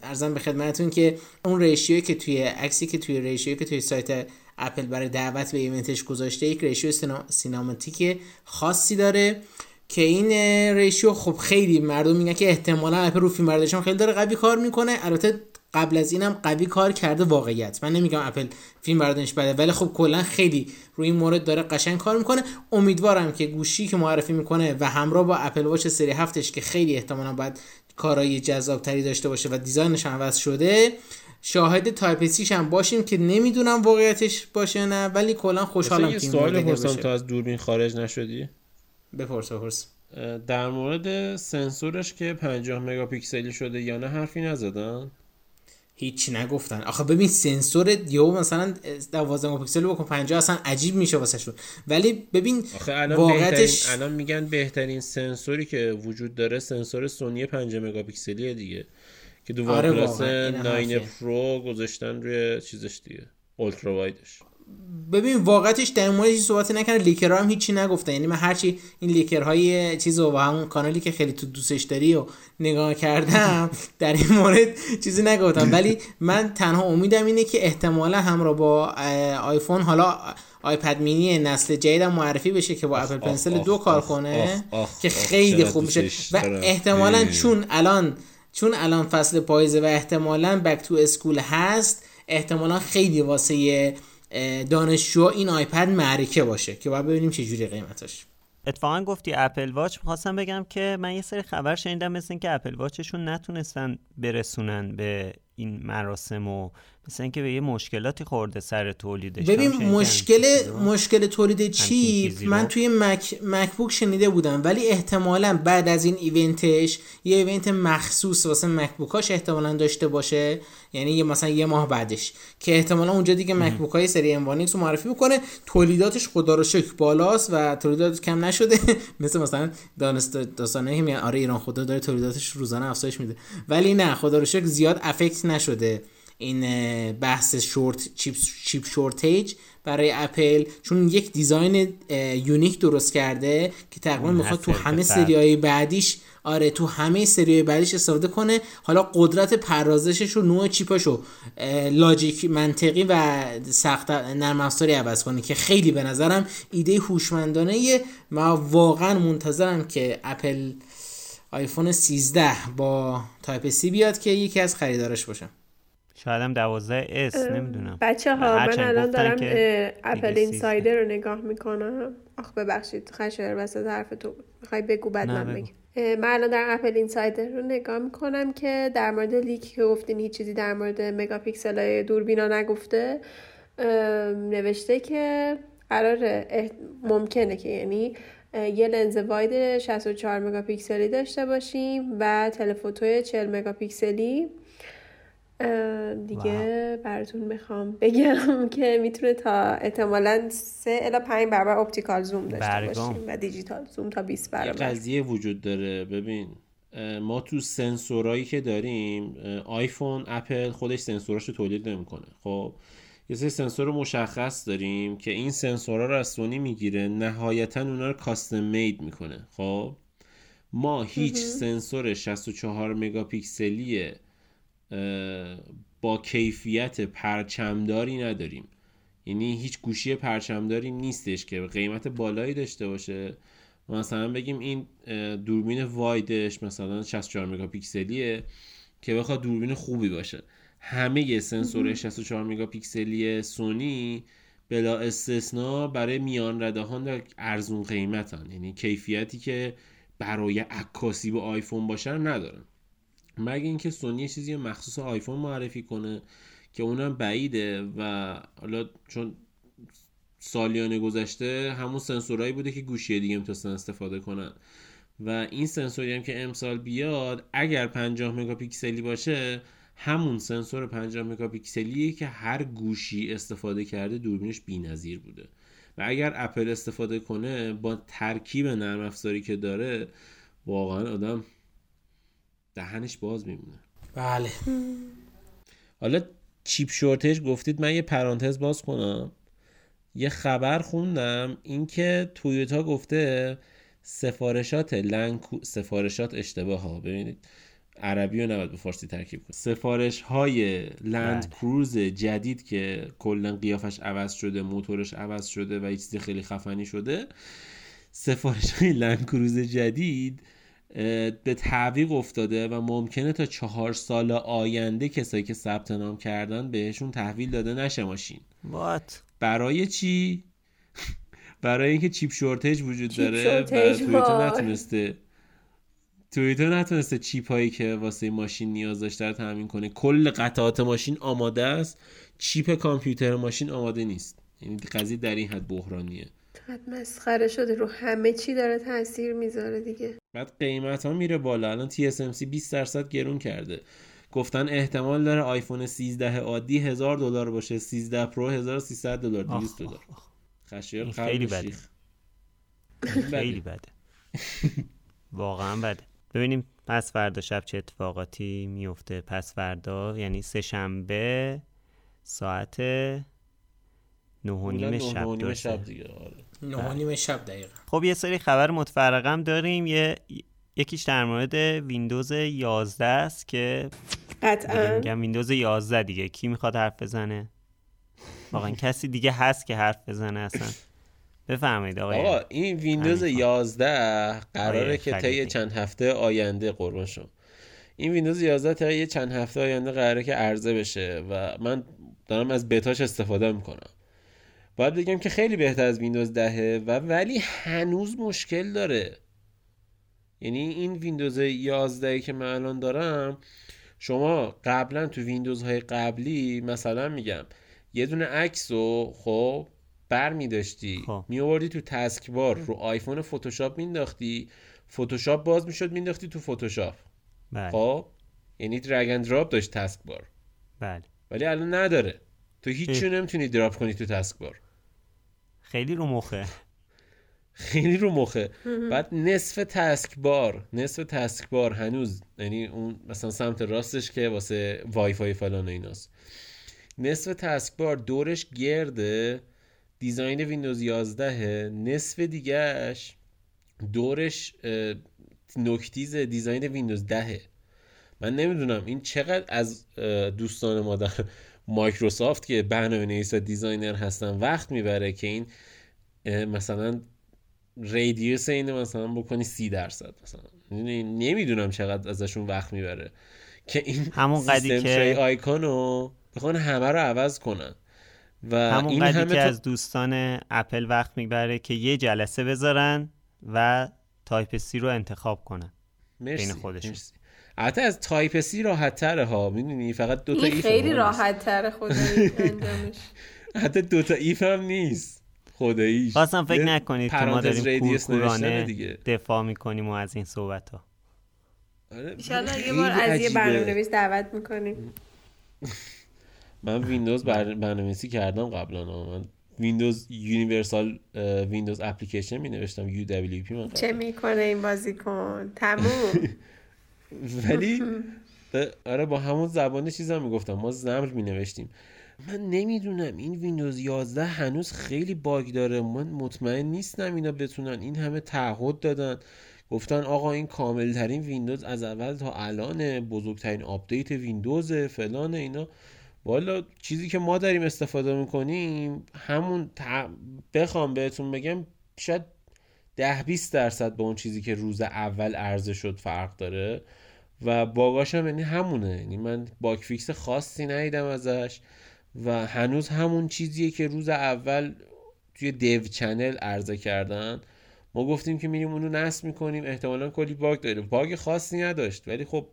عرضم به خدمتتون که اون ratio ی که توی عکسی که توی ratio ی که توی سایت اپل برای دعوت به event ش گذاشته یک ratio. cinematic خاصی داره که این ratio خب خیلی مردم میگن که احتمالا اپل رو فیلم خیلی داره قوی کار می‌کنه البته قبل از اینم قوی کار کرده واقعیت من نمیگم اپل فیلم بردارش بده ولی خب کلا خیلی روی این مورد داره قشنگ کار می‌کنه امیدوارم که گوشی که معرفی می‌کنه و همراه با اپل واچ سری هفتش که خیلی احتمالا باید کارهای جذابتری داشته باشه و design ش هم عوض شده شاهد type C ش هم باشیم که نمی‌دونم واقعیتش باشه نه ولی کلا خوشحالم که سوال باشه. تا از دوربین خارج نشدی؟ بپرس بپرس. در مورد سنسورش که 50 مگاپیکسلی شده یا نه حرفی نزدن؟ هیچی نگفتن. آخه ببین سنسور یهو مثلا 12 مگاپیکسل بکن 50 اصلا عجیب میشه واسه شون ولی ببین آخه الان بهترین الان میگن بهترین سنسوری که وجود داره سنسور سونی 5 مگاپیکسلیه دیگه. که دو آره پلاس واقعا، این 9 حرفیه. پرو گذاشتن روی چیزش دیگه اولترا وایدش ببین واقعیتش در این موردش صحبتی نکنه لیکرها هم هیچی نگفتن یعنی من هرچی این لیکرهای چیز و همون کانالی که خیلی تو دوستش داری و نگاه کردم در این مورد چیزی نگفتم ولی من تنها امیدم اینه که احتمالا همراه با آیفون حالا آیپد مینی نسل جدیدم معرفی بشه که با اپل پنسل آخ، دو کار کنه آخ، آخ، که خیلی خوب میشه و. احتمالا. چون الان چون الان فصل پاییزه و احتمالا back to school هست احتمالا خیلی واسه دانشجو این آیپد معرکه باشه که باید ببینیم چه جوری قیمتش. اتفاقا گفتی اپل واچ می‌خواستم بگم که من یه سری خبر شنیدم مثل اینکه اپل واچشون نتونستن برسونن به این مراسم و مثل اینکه به یه مشکلاتی خورده سر تولیدش. ببین مشکل. مشکل تولید چیپ. من توی مک مکبوک شنیده بودم ولی احتمالا بعد از این event ش یه event مخصوص واسه مکبوکاش احتمالا داشته باشه. یعنی یه مثلا یه ماه بعدش. که احتمالا اونجا دیگه مکبوک های سری M1X رو معرفی می‌کنه تولیداتش خدا رو شکر بالاست و تولیدات کم نشده. مثل مثلا داستانه که میگن آره ایران خودرو داره تولیداتش روزانه افزایش میده. ولی نه خدا رو شکر زیاد effect نشده. این بحث short chip chip shortage برای اپل. چون یک design unique درست کرده که تقریبا می‌خواد تو همه سریای بعدیش آره تو همه سری بعدیش استفاده کنه. حالا قدرت پردازشش و نوع chip ش رو logic منطقی و سخت نرم افزاری عوض کنه که خیلی به نظرم ایده هوشمندانه و واقعا منتظرم که اپل آیفون 13 با Type-C بیاد که یکی از خریدارش باشم شاید هم 12 S نمی‌دونم. بچه ها من الان دارم AppleInsider رو نگاه می‌کنم. آخ ببخشید خشر وسط حرف تو می‌خوای بگو بعد من بگم. من الان در AppleInsider رو نگاه می‌کنم که در مورد leak که گفتین هیچ چیزی در مورد مگاپیکسل های دوربینا نگفته. نوشته که قرار ممکنه که یعنی یه لنز wide 64 مگاپیکسلی داشته باشیم و telephoto ی 40 مگاپیکسلی دیگه براتون می‌خوام بگم که می‌تونه تا احتمالا 3 الا 5 برابر optical zoom داشته باشیم و digital zoom تا 20 برابر. یه قضیه وجود داره. ببین ما تو سنسورایی که داریم آیفون اپل خودش سنسوراشو تولید نمی‌کنه. خب یه سری سنسور مشخص داریم که این سنسورها رو از سونی می‌گیره نهایتا اونا رو کاستم مید می‌کنه. خب ما هیچ سنسور 64 مگاپیکسلی با کیفیت پرچمداری نداریم. یعنی هیچ گوشی پرچمداری نیستش که قیمت بالایی داشته باشه. مثلا بگیم این دوربین وایدش مثلا 64 مگاپیکسلیه که بخواد دوربین خوبی باشه. همه سنسور 64 مگاپیکسلی سونی بلا استثنا برای میان رده ها ارزون قیمتن. یعنی کیفیتی که برای عکاسی با آیفون باشن ندارن. مگه اینکه سونی چیزی مخصوص آیفون معرفی کنه که اونم بعیده و حالا چون سالیانه گذشته همون سنسورایی بوده که گوشی دیگه می‌تونستن استفاده کنن. و این سنسوری هم که امسال بیاد اگر 50 مگاپیکسلی باشه همون سنسور 50 مگاپیکسلیه که هر گوشی استفاده کرده دوربینش بی‌نظیر بوده. و اگر اپل استفاده کنه با ترکیب نرم افزاری که داره واقعا آدم دهنش باز میمونه. بله. حالا چیپ شورتش گفتید من یه پرانتز باز کنم. یه خبر خوندم اینکه تویوتا گفته سفارشات لنکو سفارشات اشتباه ها. ببینید عربی رو نباید به فارسی ترکیب کنید سفارش های لند بله. کروز جدید که کلا قیافش عوض شده موتورش عوض شده و یه چیز خیلی خفنی شده سفارش های لند کروز جدید به تعویق افتاده و ممکنه تا چهار سال آینده کسایی که ثبت نام کردن بهشون تحویل داده نشه ماشین. What? برای چی؟ برای اینکه چیپ شورتج وجود داره. و تویوتا نتونسته. تویوتا نتونسته چیپ هایی که واسه ماشین نیاز داشته رو تامین کنه. کل قطعات ماشین آماده است. چیپ کامپیوتر ماشین آماده نیست. یعنی قضیه در این حد بحرانیه. چقدر مسخره شده رو همه چی داره تاثیر می‌ذاره دیگه. بعد قیمت ها میره بالا. الان TSMC 20 درصد گرون کرده. گفتن احتمال داره آیفون 13 عادی 1000 دلار باشه. 13 پرو 1300 دلار 200 دلار. خشیار خیلی بده. خیلی بده. واقعا بده. ببینیم پس فردا شب چه اتفاقاتی میفته پس فردا یعنی سه شنبه ساعت نه و نیم شب, شب دیگه آره. نه و نیم شب دقیقا. خب یه سری خبر متفرقم داریم. یه یکیش در مورد ویندوز 11 است که قطعا. میگم ویندوز 11 دیگه. کی می‌خواد حرف بزنه؟ واقعا کسی دیگه هست که حرف بزنه اصلا. بفرمایید آقای آقا این ویندوز 11 قراره که طی چند هفته آینده قربان شم. این ویندوز 11 طی چند هفته آینده قراره که عرضه بشه و من دارم از بتاش استفاده می‌کنم. باید بگم که خیلی بهتر از ویندوز 10 و ولی هنوز مشکل داره. یعنی این ویندوز 11 که من الان دارم شما قبلا تو ویندوز های قبلی مثلا میگم یه دونه عکس رو خب بر می داشتی خب. می آوردی تو taskbar رو آیکون فتوشاپ مینداختی فتوشاپ باز می‌شد مینداختی تو فتوشاپ. بله. خب؟ یعنی drag drop داشت taskbar بله. ولی الان نداره. تو هیچ نمی‌تونی drop کنی تو taskbar خیلی رو مخه. خیلی رو مخه. بعد نصف taskbar نصف taskbar هنوز یعنی اون مثلا سمت راستش که واسه وای فای فلان و ایناست. نصف taskbar دورش گرده design ویندوز 11 نصف دیگهش دورش نوک تیز design ویندوز 10 من نمی‌دونم این چقدر از دوستان ما در مایکروسافت که برنامه نویس و designer هستن وقت می‌بره که این مثلا radius اینه مثلا بکنی سی درصد مثلا. نمی‌دونم چقدر ازشون وقت می‌بره که این همون قدی که آیکون رو بخوان همه رو عوض کنن. و همون این همه که از دوستان اپل وقت می‌بره که یه جلسه بذارن و Type-C رو انتخاب کنن. مرسی. بین خودشون حتی از Type-C راحت تره ها. می‌دونی؟ فقط دو تا if خیلی راحت تره خدایی. حتی دو تا if هم نیست. خداییش خواستم فکر نکنید که ما داریم کورکورانه دفاع می‌کنیم و از این صحبت ها. آره یه بار از یه برنامه نویس دعوت می‌کنیم. من ویندوز برنامه‌نویسی کردم قبلا. من ویندوز Universal Windows Application می نوشتم UWP من چه می‌کنه این بازیکن؟ تموم. ولی آره با همون زبان چیزا می‌گفتم. ما XAML می نوشتیم من نمی‌دونم این ویندوز 11 هنوز خیلی باگ داره. من مطمئن نیستم اینا بتونن. این همه تعهد دادن. گفتن آقا این کامل ترین ویندوز از اول تا الان بزرگترین آپدیت ویندوز فلان اینا. والا چیزی که ما داریم استفاده می‌کنیم همون بخوام بهتون بگم شاید ده 20 درصد به اون چیزی که روز اول عرضه شد فرق داره. و باگاش هم یعنی همونه. یعنی من bug fix خاصی ندیدم ازش و هنوز همون چیزیه که روز اول توی dev channel عرضه کردن. ما گفتیم که میریم اونو نصب می‌کنیم. احتمالا کلی باگ داره باگ خاصی نداشت. ولی خب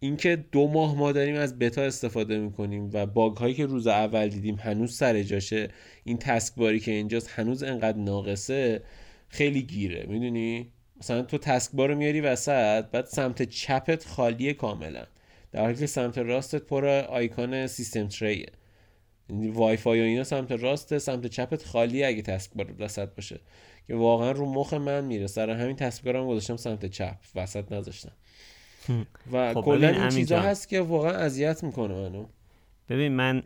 اینکه دو ماه ما داریم از بتا استفاده می‌کنیم و باگ هایی که روز اول دیدیم هنوز سر جاشه این taskbar ی که اینجاست هنوز انقدر ناقصه خیلی گیره. می‌دونی؟ مثلا تو taskbar رو میاری وسط بعد سمت چپت خالیه کاملا. در حالی که سمت راستت پر آیکون system tray ه. یعنی وای فای و اینا سمت راسته سمت چپت خالیه اگه taskbar وسط باشه. که واقعا رو مخ من میره. سر همین taskbar م گذاشتم سمت چپ. وسط نذاشتم. و خب کلا این چیزا هست که واقعا اذیت می‌کنه منو. ببین من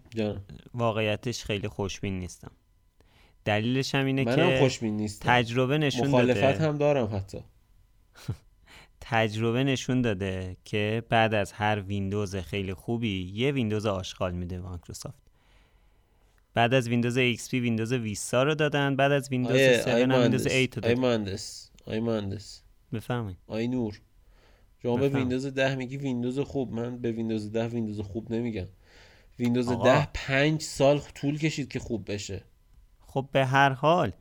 واقعیتش خیلی خوشبین نیستم. دلیلش هم اینه که خوشبین نیستم. تجربه نشون مخالفت داده هم دارم حتی. تجربه نشون داده که بعد از هر ویندوز خیلی خوبی یه ویندوز آشغال میده مایکروسافت. بعد از ویندوز XP ویندوز ویستا رو دادن بعد از ویندوز 7 ویندوز 8 رو دادن. آی مهندس آی مهندس. بفرمایید. آی نور. شما به ویندوز 10 میگی ویندوز خوب. من به ویندوز 10 ویندوز خوب نمیگم. ویندوز آقا. 10 پنج سال طول کشید که خوب بشه. خب به هر حال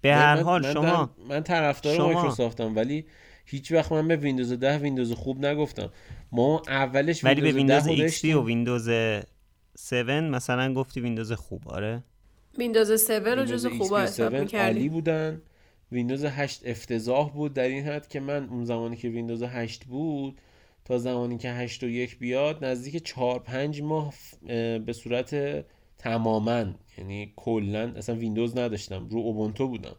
به هر من حال من شما من طرفدار شما. مایکروسافتم ولی هیچ وقت من به ویندوز 10 ویندوز خوب نگفتم. ما اولش ولی به ویندوز XP و ویندوز 7 مثلا گفتی ویندوز خوب آره. ویندوز 7 رو جز خوبا حساب عالی می‌کردیم. بودن. ویندوز 8 افتضاح بود در این حد که من اون زمانی که ویندوز 8 بود تا زمانی که 8.1 بیاد نزدیک 4 5 ماه به صورت تماما. یعنی کلا اصلا ویندوز نداشتم. رو اوبونتو بودم.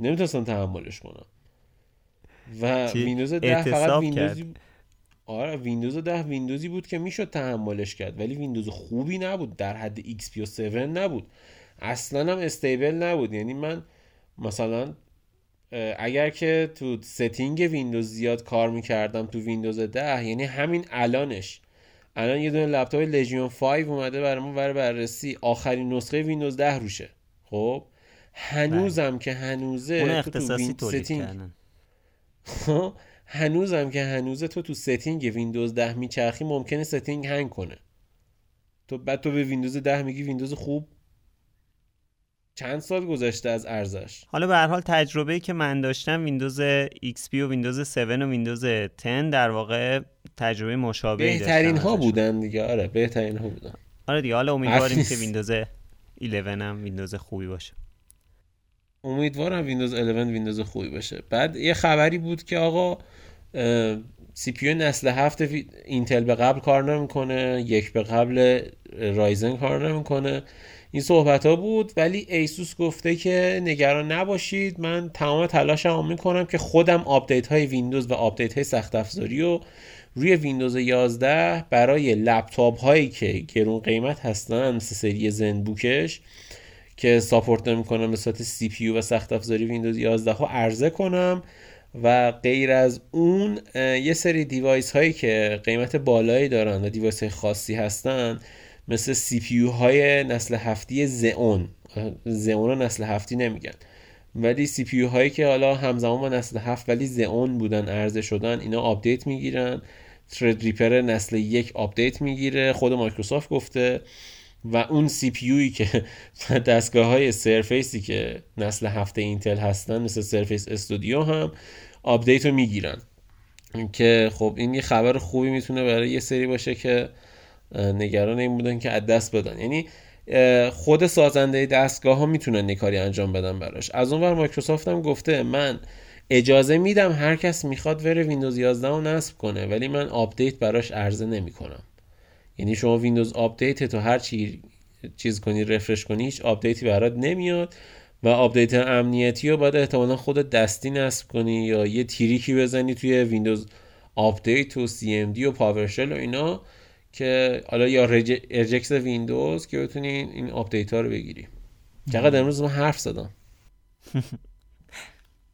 نمی‌تونستم تحملش کنم. و ویندوز 10 فقط ویندوزی آره ویندوز 10 ویندوزی بود که می‌شد تحملش کرد. ولی ویندوز خوبی نبود. در حد XP و 7 نبود. اصلا هم stable نبود. یعنی من مثلا اگر که تو setting ویندوز زیاد کار می‌کردم تو ویندوز 10 یعنی همین الانش الان یه دونه لپتاپ لژیون 5 اومده برای ما برای بررسی. آخرین نسخه ویندوز 10 روشه. خب؟ هنوزم که هنوزه اون تو اختصاصی تولید setting خب، هنوزم که هنوزه تو تو setting ویندوز 10 میچرخی ممکنه setting هنگ کنه. تو بعد تو به ویندوز 10 میگی ویندوز خوب چند سال گذشته از ارزش؟ حالا به هر حال تجربه‌ای که من داشتم ویندوز XP و ویندوز 7 و ویندوز 10 در واقع تجربه مشابهی داشتم بهترین ها. بودن دیگه. آره بهترین ها بودن. آره دیگه حالا امیدواریم که. ویندوز 11 هم ویندوز خوبی باشه. امیدوارم ویندوز 11 ویندوز خوبی باشه. بعد یه خبری بود که آقا CPU نسل هفت اینتل به قبل کار نمی‌کنه یک به قبل رایزن کار نمی‌کنه. این صحبت ها بود ولی ایسوس گفته که نگران نباشید من تمام تلاشم می‌کنم که خودم آپدیت های ویندوز و آپدیت های سخت افزاری رو روی ویندوز 11 برای لپتاپ هایی که گرون قیمت هستن مثل سری زنبوکش که support نمی‌کنم به صورت CPU و سخت افزاری ویندوز 11 ها عرضه کنم. و غیر از اون یه سری device هایی که قیمت بالایی دارن و device خاصی هستن مثل CPU های نسل هفتی زئون. زئون نسل هفتی نمیگن. ولی CPU هایی که حالا همزمان با نسل هفت ولی زئون بودن عرضه شدن اینا آپدیت می‌گیرن. ترد ریپر نسل یک آپدیت می‌گیره. خود مایکروسافت گفته. و اون CPU که دستگاه های سرفیسی که نسل هفته اینتل هستن مثل سرفیس استودیو هم آپدیت رو می‌گیرن. که خب این یه خبر خوبی می‌تونه برای یه سری باشه که نگران این بودن که از دست بدن. یعنی خود سازنده دستگاه ها می‌تونن کاری انجام بدن براش. از اون بر مایکروسافت هم گفته من اجازه میدم هر کس می‌خواد بره ویندوز 11 رو نصب کنه ولی من آپدیت براش عرضه نمی‌کنم. یعنی شما Windows Update تو هر چی چیز کنی refresh کنی هیچ آپدیتی برات نمیاد و آپدیت امنیتی رو باید احتمالا خود دستی نصب کنی یا یه trick ی بزنی توی ویندوز آپدیت و CMD و PowerShell و اینا. که حالا یا regex ویندوز که بتونی این آپدیت ها رو بگیری. چقدر امروز من حرف زدم.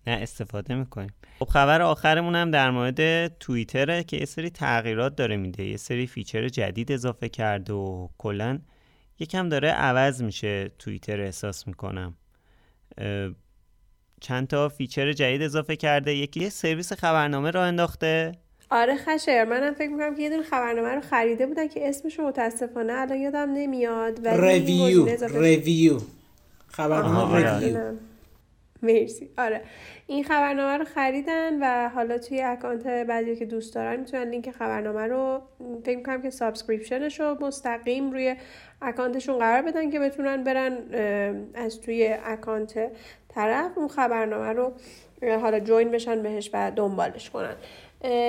نه استفاده می‌کنیم. خب خبر آخرمون هم در مورد توییتره که یه سری تغییرات داره میده. یه سری feature جدید اضافه کرده و کلا یکم داره عوض میشه توییتر احساس می‌کنم. چند تا feature جدید اضافه کرده. یکی یه سرویس خبرنامه را انداخته. آره خشر منم فکر می‌کنم که یه دونه خبرنامه رو خریده بودن که اسمش متاسفانه الان یادم نمیاد ولی ریویو ریویو خبرنامه Revue مرسی. آره. این خبرنامه رو خریدن و حالا توی اکانت بعضی که دوست دارن می‌تونن لینک خبرنامه رو فکر می‌کنم که subscription ش رو مستقیم روی اکانتشون قرار بدن که بتونن برن از توی اکانت طرف اون خبرنامه رو حالا join بشن بهش و دنبالش کنن.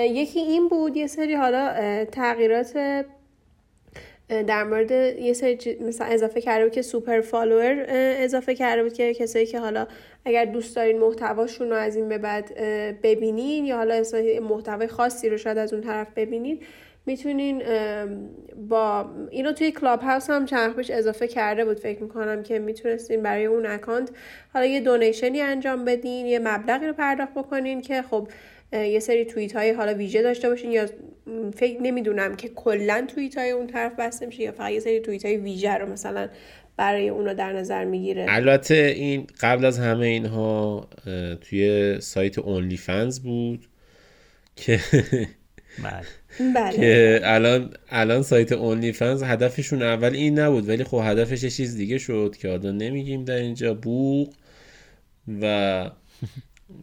یکی این بود یه سری حالا تغییرات در مورد یه سری مثلا اضافه کرده بود که super follower اضافه کرده بود که کسایی که حالا اگر دوست دارین محتواشون رو از این به بعد ببینین یا حالا محتوای خاصی رو شاید از اون طرف ببینین می‌تونین با اینو توی کلاب هاوس هم چند پیش اضافه کرده بود. فکر می‌کنم که می‌تونستین برای اون اکانت حالا یه دونیشنی انجام بدین یه مبلغی رو پرداخت بکنین که خب یه سری توییت های حالا ویژه داشته باشین یا فکر نمی‌دونم که کلا توییت های اون طرف بسته میشه یا فقط یه سری توییت های ویژه رو مثلا برای اونو در نظر می‌گیره البته این قبل از همه اینها توی سایت OnlyFans بود که بله. بله. که الان الان سایت OnlyFans هدفشون اول این نبود ولی خب هدفش یه چیز دیگه شد که آدم نمیگیم در اینجا بوق و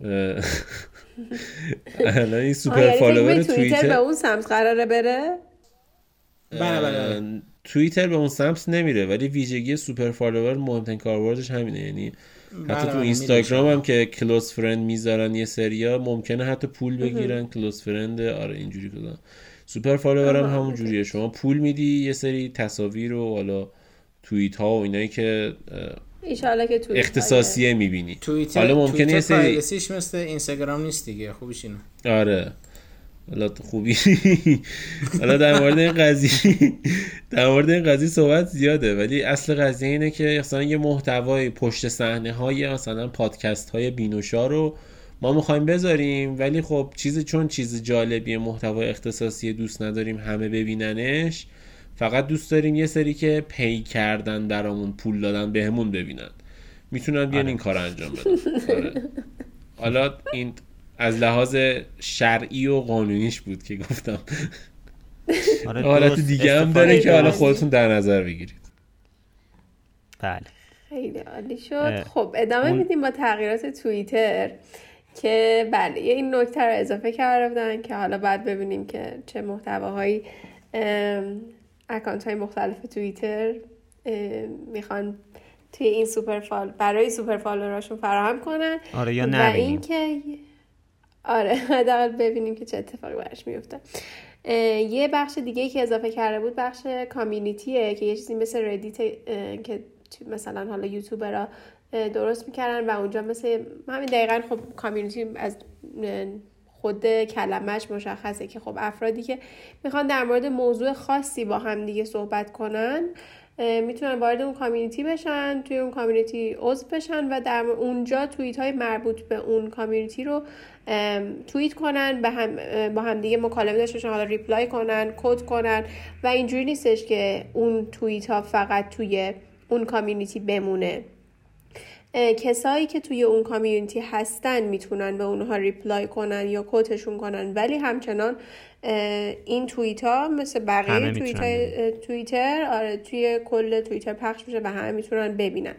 الان این سوپر یعنی follower توییتر به اون سمت قراره بره؟ بله بله توییتر به اون سمت نمیره ولی ویژگی super follower مهمترین کاربردش همینه. یعنی حتی تو اینستاگرام هم که close friend می‌ذارن یه سریا ممکنه حتی پول بگیرن close friend آره اینجوری کدام super follower هم همون جوریه. شما پول میدی یه سری تصاویر و حالا توییت ها و اینایی که که توییت اختصاصیه می‌بینی. توییتر حالا ممکنه یه سری مثل اینستاگرام نیست دیگه خوبیش اینه. آره. حالا خوبی. حالا در مورد این قضیه در مورد این قضیه صحبت زیاده ولی اصل قضیه اینه که مثلا یه محتوای پشت صحنه های مثلا پادکست های بینوشا رو ما می‌خوایم بذاریم ولی خب چیز چون چیز جالبی محتوای اختصاصی دوست نداریم همه ببیننش فقط دوست داریم یه سری که پی کردن برامون پول دادن بهمون ببینن. می‌تونن بیان آره. این کار انجام بدن. آره. حالا این از لحاظ شرعی و قانونیش بود که گفتم. آره حالت دیگه هم داره که حالا خودتون در نظر بگیرید. بله. خیلی عالی شد. خب ادامه میدیم با تغییرات توییتر که بله یه این نکته رو اضافه کرده بودن که حالا باید ببینیم که چه محتواهایی اکانت های مختلف توییتر می‌خوان توی این super follow برای super follower اشون فراهم کنن. آره یا و اینکه آره حداقل ببینیم که چه اتفاقی براش میفته. یه بخش دیگه که اضافه کرده بود بخش community ه که یه چیزی مثل ردیت که مثلا حالا یوتیوبرها درست می‌کردن و اونجا مثل همین دقیقا خب community از خود کلمهش مشخصه که خب افرادی که می‌خوان در مورد موضوع خاصی با هم دیگه صحبت کنن می‌تونن وارد اون community بشن توی اون community عضو بشن و در اونجا توییت های مربوط به اون community رو توییت کنن به هم با هم دیگه مکالمه داشته باشن حالا reply کنن quote کنن و اینجوری نیستش که اون توییت ها فقط توی اون community بمونه. کسایی که توی اون community هستن می‌تونن به اونها reply کنن یا quote شون کنن. ولی همچنان این توییت ها مثل بقیه توییت توییتر آره توی کل توییتر پخش میشه و همه می‌تونن ببینن.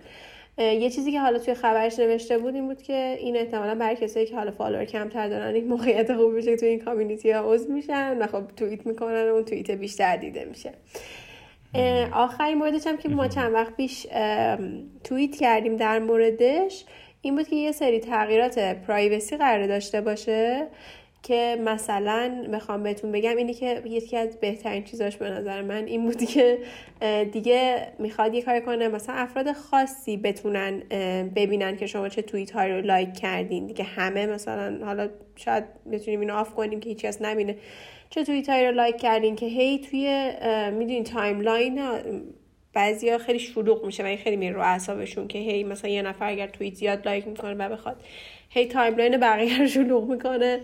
یه چیزی که حالا توی خبرش نوشته بود این بود که این احتمالا برای کسایی که حالا follower کمتر دارن این موقعیت خوب میشه که توی این community ها عضو میشن و خب توییت می‌کنن و اون توییت بیشتر دیده میشه. آخرین موردش هم که ما چند وقت پیش توییت کردیم در موردش این بود که یه سری تغییرات privacy قرار داشته باشه که مثلا می‌خوام بهتون بگم اینی که یکی از بهترین چیزاش به نظر من این بود که دیگه می‌خواد یه کار کنه مثلا افراد خاصی بتونن ببینن که شما چه توییت های رو لایک کردین دیگه همه مثلا حالا شاید بتونیم اینو off کنیم که هیچ کس نبینه. چه توییت های رو لایک کردین که هی توی می‌دونین timeline بعضیا خیلی شلوغ میشه و این خیلی میره رو اعصابشون که هی مثلا یه نفر اگر توییت زیاد لایک می‌کنه و بخواد هی timeline بقیه رو شلوغ می‌کنه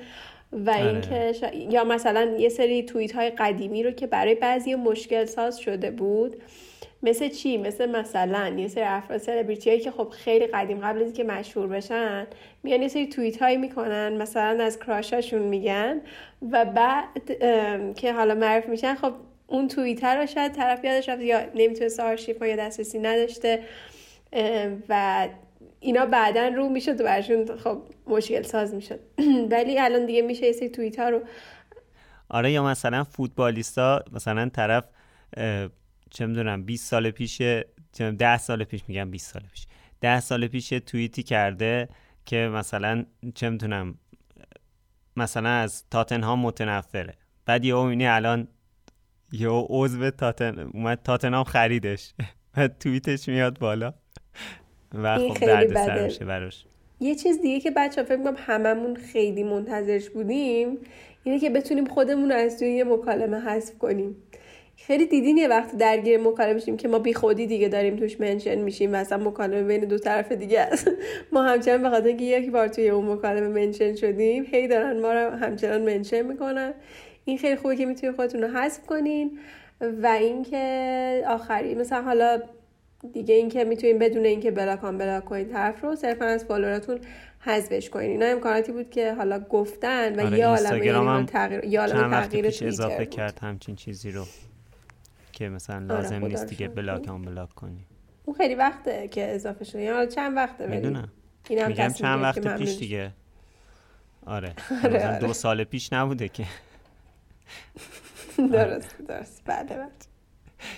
و آره. اینکه یا مثلا یه سری توییت های قدیمی رو که برای بعضی مشکل ساز شده بود مثل چی؟ مثل مثلا یه سری افراد سلبریتی که خب خیلی قدیم قبل از اینکه مشهور بشن میان یه سری توییت هایی می‌کنن مثلا از crush اشون میگن و بعد که حالا معروف میشن خب اون توییتر رو شاید طرف یادش رفت یا نمی‌تونه آرشیو کنه یا دسترسی نداشته و اینا بعدا رو می‌شد و برشون خب مشکل ساز می‌شد. ولی الان دیگه میشه یه سری توییت ها رو آره یا مثلا فوتبالیستا مثلا طرف چه می‌دونم 20 سال پیش 10 سال پیش میگم 20 سال پیش. 10 سال پیش توییتی کرده که مثلا چه می‌دونم مثلا از تاتنهام متنفره. بعد یهو می‌بینی الان یهو عضو تاتن اومد تاتنهام خریدش. بعد توییتش میاد بالا. و خب درد سر میشه براش. یه چیز دیگه که بچه فکر کنم هممون خیلی منتظرش بودیم اینه که بتونیم خودمون رو از توی یه مکالمه حذف کنیم. خیلی دیدین یه وقت درگیر مکالمه میشیم که ما بی خودی دیگه داریم توش منشن میشیم و اصلا مکالمه بین دو طرف دیگه است. ما همچنان به خاطر اینکه یک بار توی اون مکالمه منشن شدیم هی دارن ما رو همچنان منشن می‌کنن. این خیلی خوبه که می‌تونید خودتون رو حذف کنین و اینکه آخری مثلا حالا دیگه اینکه می‌تونین بدون اینکه block unblock کنین طرف رو صرفا از follower اتون حذفش کنین. اینا امکاناتی بود که حالا گفتن و آره یه عالمه تغییر یه تغییر اضافه کرد همچین چیزی رو. که مثلا آره، لازم نیست دیگه block unblock کنی. اون خیلی وقته که اضافه شده. یعنی چند وقته؟ می‌دونم. میگم چند وقت پیش دیگه. آره, آره, آره. دو سال پیش نبوده که. درست درست. بله بله.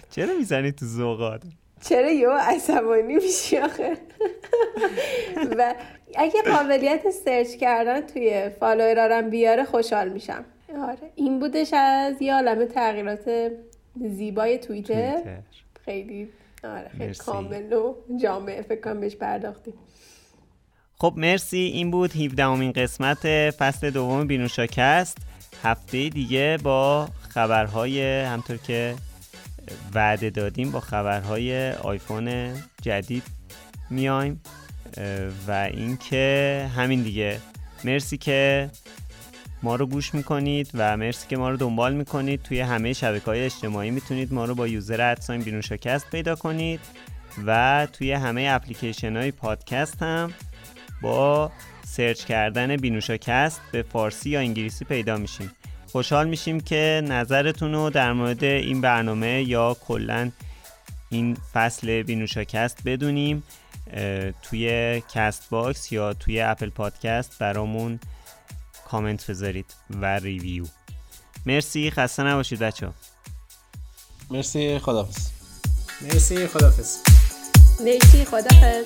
چرا می‌زنی تو زوغات چرا یو عصبانی میشی آخه؟ و اگه قابلیت سرچ کردن توی فالوورارم بیاره خوشحال میشم. آره. این بودش از یه عالم تغییرات زیبای توییتر, خیلی آره خیلی کامل و جامعه فکر کنم بهش پرداختیم. خب مرسی. این بود 17 امین قسمت فصل دوم بینوشاکست هفته دیگه با خبرهای همطور که وعده دادیم با خبرهای آیفون جدید میایم. و اینکه همین دیگه. مرسی که ما رو گوش می‌کنید و مرسی که ما رو دنبال می‌کنید. توی همه شبکه های اجتماعی می‌تونید ما رو با یوزر ادساین بینوشاکست پیدا کنید و توی همه اپلیکیشن های پادکست هم با سرچ کردن بینوشاکست به فارسی یا انگلیسی پیدا میشیم. خوشحال میشیم که نظرتون رو در مورد این برنامه یا کلا این فصل بینوشاکست بدونیم توی Castbox یا توی Apple Podcast برامون کامنت بذارید و review. مرسی خسته نباشید بچه مرسی خدافظ مرسی خدافز مرسی خدافز